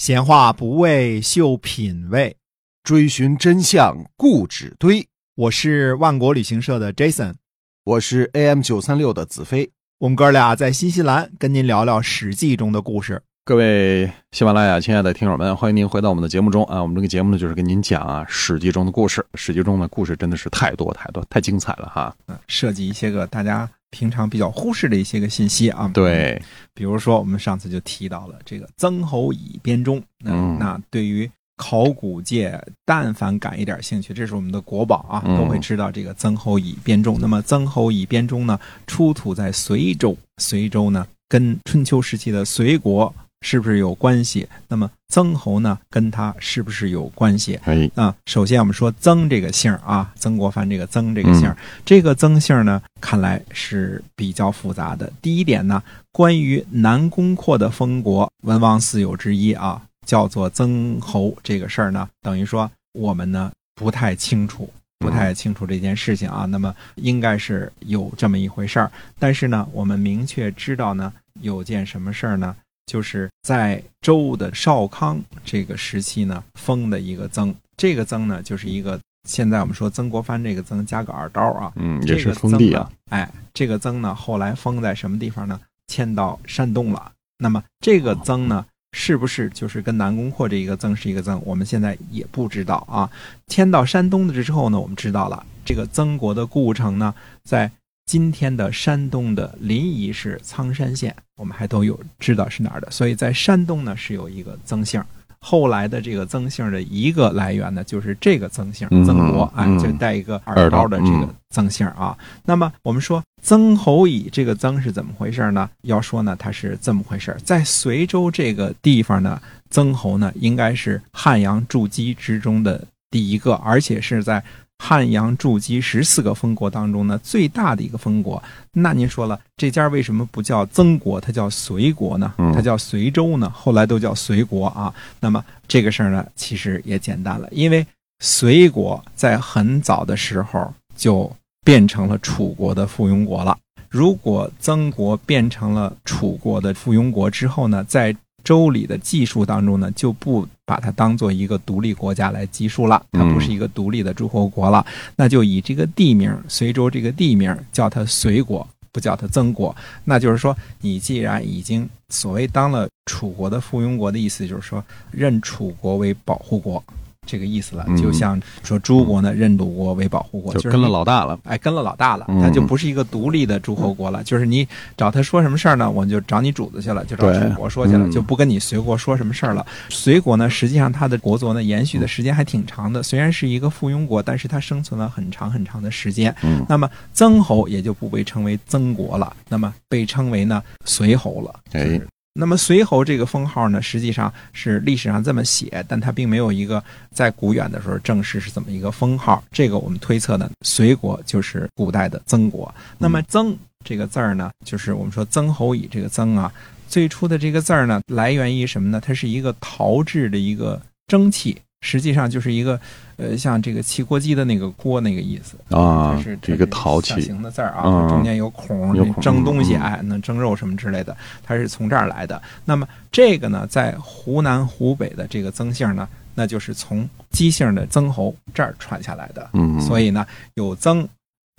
闲话不为秀品味，追寻真相固执堆。我是万国旅行社的 Jason，我是 AM 九三六的子飞。我们哥俩在新西兰跟您聊聊《史记》中的故事。各位喜马拉雅亲爱的听友们，欢迎您回到我们的节目中啊！我们这个节目呢，就是跟您讲啊《史记》中的故事。《史记》中的故事真的是太多太多，太精彩了哈！嗯，涉及一些个大家平常比较忽视的一些个信息啊。对，比如说我们上次就提到了这个曾侯乙编钟。嗯，那对于考古界，但凡感一点兴趣，这是我们的国宝啊，都会知道这个曾侯乙编钟。那么曾侯乙编钟呢，出土在随州。随州呢，跟春秋时期的随国。是不是有关系？那么曾侯呢，跟他是不是有关系？哎，啊，首先我们说曾这个姓啊，曾国藩这个曾这个姓，这个曾姓呢，看来是比较复杂的。第一点呢，关于南宫阔的封国，文王四友之一啊，叫做曾侯这个事儿呢，等于说我们呢不太清楚，不太清楚这件事情啊。那么应该是有这么一回事儿，但是呢，我们明确知道呢，有件什么事儿呢？就是在周的少康这个时期呢，封的一个曾，这个曾呢，就是一个现在我们说曾国藩这个曾加个耳刀啊，嗯，也是封地啊，哎，这个曾呢，后来封在什么地方呢？迁到山东了。那么这个曾呢，是不是就是跟南宫括这一个曾是一个曾？我们现在也不知道啊。迁到山东的之后呢，我们知道了这个曾国的故城呢，在。今天的山东的临沂市苍山县，我们还都有知道是哪儿的，所以在山东呢是有一个曾姓。后来的这个曾姓的一个来源呢，就是这个曾姓曾国，啊，就带一个耳刀的这个曾姓啊。那么我们说曾侯乙这个曾是怎么回事呢？要说呢，它是这么回事，在随州这个地方呢，曾侯呢应该是汉阳筑基之中的第一个，而且是在。汉阳筑基十四个封国当中呢，最大的一个封国。那您说了，这家为什么不叫曾国，它叫隋国呢？它叫随州呢？后来都叫隋国啊。那么这个事儿呢，其实也简单了，因为隋国在很早的时候就变成了楚国的附庸国了。如果曾国变成了楚国的附庸国之后呢，在周礼的记述当中呢，就不把它当做一个独立国家来记述了，它不是一个独立的诸侯国了，那就以这个地名随州这个地名叫它随国，不叫它曾国。那就是说，你既然已经所谓当了楚国的附庸国的意思，就是说认楚国为保护国。这个意思了，就像说诸国呢认鲁国为保护国，就跟了老大了，哎，跟了老大了，他就不是一个独立的诸侯国了。就是你找他说什么事儿呢，我就找你主子去了，就找楚国说去了，就不跟你随国说什么事儿了。随国呢，实际上他的国祚呢延续的时间还挺长的，虽然是一个附庸国，但是它生存了很长很长的时间。那么曾侯也就不被称为曾国了，那么被称为呢随侯了。哎。那么随侯这个封号呢，实际上是历史上这么写，但它并没有一个在古远的时候正式是怎么一个封号。这个我们推测呢，随国就是古代的曾国。那么曾这个字儿呢，就是我们说曾侯乙这个曾啊，最初的这个字儿呢，来源于什么呢？它是一个陶制的一个蒸汽。实际上就是一个，呃，像这个汽锅鸡的那个锅那个意思啊，是这个陶器形的字儿啊，中间有孔，蒸东西哎，能蒸肉什么之类的，它是从这儿来的。那么这个呢，在湖南、湖北的这个曾姓呢，那就是从姬姓的曾侯这儿传下来的，嗯，所以呢，有曾。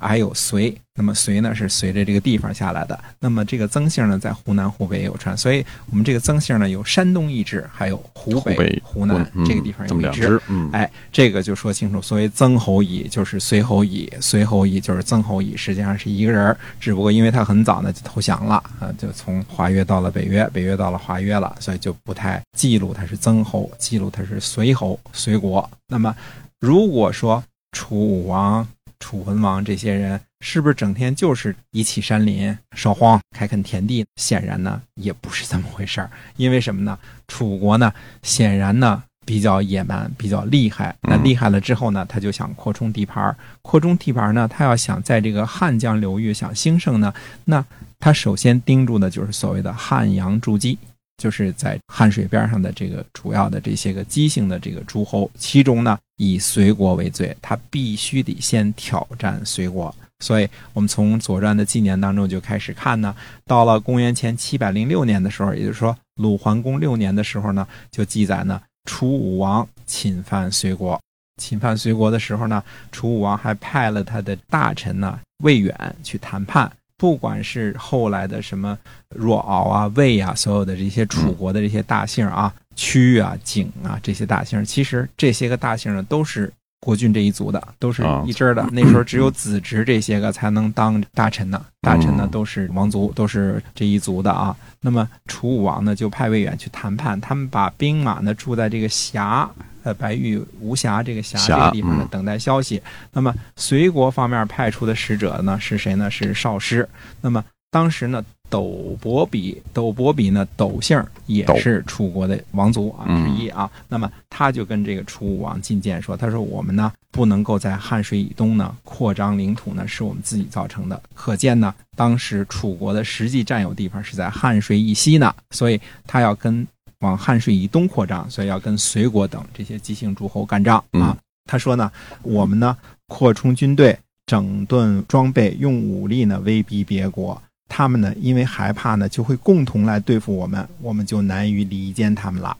还有隋，那么隋呢是随着这个地方下来的。那么这个曾姓呢，在湖南、湖北也有传，所以我们这个曾姓呢，有山东一支，还有湖北、湖南这个地方有一支。嗯哎，这个就说清楚。所谓曾侯乙，就是隋侯乙；隋侯乙就是曾侯乙，实际上是一个人，只不过因为他很早呢就投降了啊，就从华约到了北约，北约到了华约了，所以就不太记录他是曾侯，记录他是隋侯、隋国。那么如果说楚武王。楚文王这些人是不是整天就是遗弃山林、烧荒、开垦田地？显然呢，也不是这么回事儿。因为什么呢？楚国呢，显然呢比较野蛮、比较厉害。那厉害了之后呢，他就想扩充地盘儿。扩充地盘儿呢，他要想在这个汉江流域想兴盛呢，那他首先盯住的就是所谓的汉阳筑基。就是在汉水边上的这个主要的这些个姬姓的这个诸侯，其中呢以隋国为最，他必须得先挑战隋国。所以我们从《左传》的纪年当中就开始看呢，到了公元前七百零六年的时候，也就是说鲁桓公六年的时候呢，就记载呢，楚武王侵犯隋国。侵犯隋国的时候呢，楚武王还派了他的大臣呢魏远去谈判。不管是后来的什么若敖啊、魏啊，所有的这些楚国的这些大姓啊、屈啊、景啊这些大姓，其实这些个大姓呢都是国君这一族的，都是一支的。那时候只有子侄这些个才能当大臣呢，大臣呢都是王族，都是这一族的啊。那么楚武王呢就派魏远去谈判，他们把兵马呢驻在这个峡。呃，白玉无瑕这个瑕这个地方呢，等待消息。那么隋国方面派出的使者呢是谁呢？是少师。那么当时呢，斗伯比，斗伯比呢，斗姓也是楚国的王族啊之一啊。那么他就跟这个楚武王进谏说：“他说我们呢不能够在汉水以东呢扩张领土呢，是我们自己造成的。可见呢，当时楚国的实际占有地方是在汉水以西呢，所以他要跟。”往汉水以东扩张，所以要跟隋国等这些姬姓诸侯干仗啊。他说呢，我们呢扩充军队、整顿装备、用武力呢威逼别国，他们呢因为害怕呢就会共同来对付我们，我们就难于离间他们了。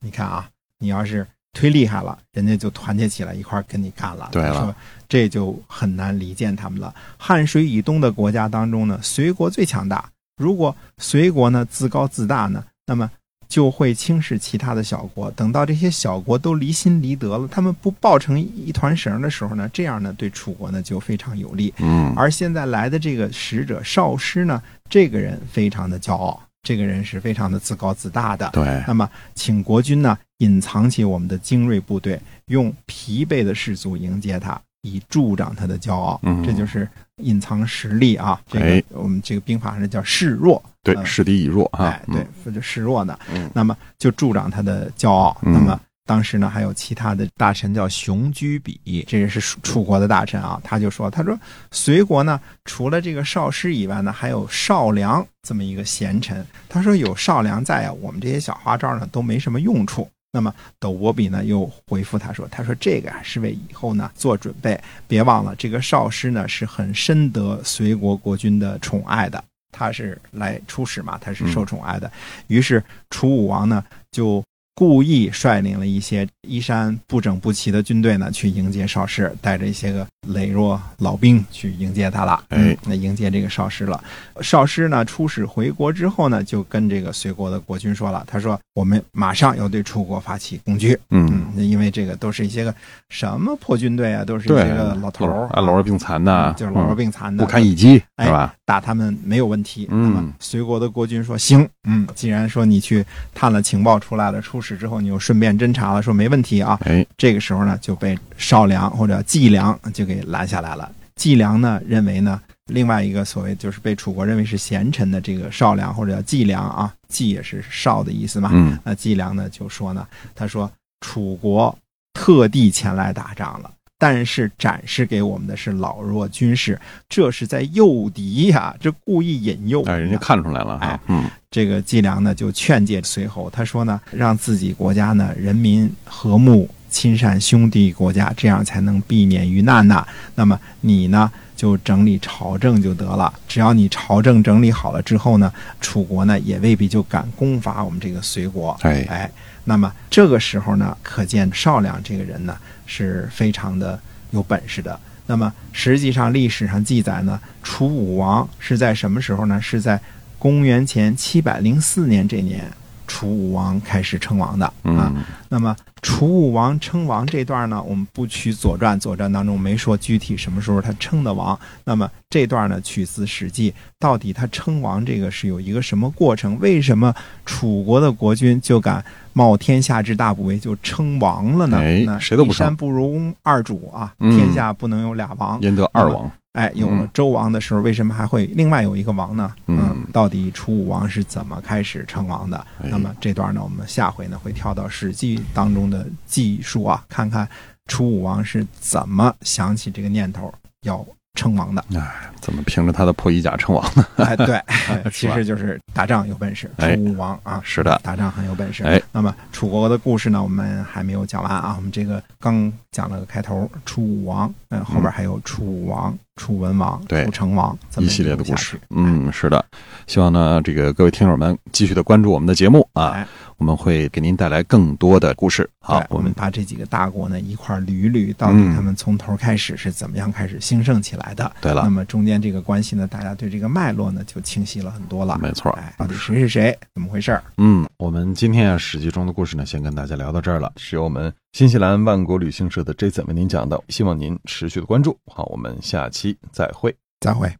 你看啊，你要是忒厉害了，人家就团结起来一块跟你干了。对了，这就很难离间他们了。汉水以东的国家当中呢，隋国最强大。如果隋国呢自高自大呢，那么。就会轻视其他的小国，等到这些小国都离心离德了，他们不抱成一团绳的时候呢，这样呢对楚国呢就非常有利。嗯，而现在来的这个使者少师呢，这个人非常的骄傲，这个人是非常的自高自大的。对，那么请国君呢隐藏起我们的精锐部队，用疲惫的士卒迎接他。以助长他的骄傲，这就是隐藏实力啊！这个我们这个兵法上叫示弱，对，示敌以弱啊，对，就示弱呢。那么就助长他的骄傲。那么当时呢，还有其他的大臣叫熊居比，这也是楚国的大臣啊。他就说：“他说隋国呢，除了这个少师以外呢，还有少梁这么一个贤臣。他说有少梁在啊，我们这些小花招呢都没什么用处。”那么斗伯比呢又回复他说：“他说这个啊是为以后呢做准备，别忘了这个少师呢是很深得隋国国君的宠爱的，他是来出使嘛，他是受宠爱的。于是楚武王呢就。”故意率领了一些衣衫不整不齐的军队呢，去迎接少师，带着一些个羸弱老兵去迎接他了。哎，那迎接这个少师了。少师呢出使回国之后呢，就跟这个隋国的国君说了，他说：“我们马上要对楚国发起攻击。”嗯，因为这个都是一些个什么破军队啊，都是一些个老头儿，老弱病残的，就是老弱病残的，不堪一击，是吧？打他们没有问题。嗯，隋国的国君说：“行，嗯，既然说你去探了情报出来了，出。”使之后，你又顺便侦查了，说没问题啊。哎，这个时候呢，就被少梁或者季梁就给拦下来了。季梁呢，认为呢，另外一个所谓就是被楚国认为是贤臣的这个少梁或者叫季梁啊，季也是少的意思嘛。嗯，那季梁呢就说呢，他说楚国特地前来打仗了。但是展示给我们的是老弱军士，这是在诱敌呀！这故意引诱。哎，人家看出来了。哎，嗯，这个季良呢就劝诫随侯，他说呢，让自己国家呢人民和睦，亲善兄弟国家，这样才能避免于难呐。那么你呢就整理朝政就得了。只要你朝政整理好了之后呢，楚国呢也未必就敢攻伐我们这个隋国。哎哎，那么这个时候呢，可见少亮这个人呢。是非常的有本事的。那么实际上历史上记载呢，楚武王是在什么时候呢？是在公元前七百零四年这年，楚武王开始称王的啊。那么楚武王称王这段呢，我们不取《左传》，《左传》当中没说具体什么时候他称的王。那么这段呢，取自《史记》，到底他称王这个是有一个什么过程？为什么楚国的国君就敢？冒天下之大不韪就称王了呢？那谁都不山不容二主啊！天下不能有俩王，焉得二王？哎，有了周王的时候，为什么还会另外有一个王呢？嗯，到底楚武王是怎么开始称王的？那么这段呢，我们下回呢会跳到《史记》当中的记述啊，看看楚武王是怎么想起这个念头要称王的。哎，怎么凭着他的破衣甲称王呢？哎，对，其实就是打仗有本事，哎。楚武王啊，是的。打仗很有本事。哎，那么楚国的故事呢，我们还没有讲完啊，我们这个刚讲了个开头，楚武王，嗯，后边还有楚武王、楚文王、楚成王一系列的故事。嗯，是的，希望呢，这个各位听友们继续的关注我们的节目啊，哎，我们会给您带来更多的故事。好，我们把这几个大国呢一块儿捋一捋，到底嗯他们从头开始是怎么样开始兴盛起来的。对了，那么中间这个关系呢，大家对这个脉络呢就清晰了很多了。没错，哎，到底谁是谁，怎么回事儿？嗯，我们今天啊《史记》中的故事呢，先跟大家聊到这儿了。是由我们新西兰万国旅行社的 Jason 为您讲的，希望您持续的关注。好，我们下期再会。再会。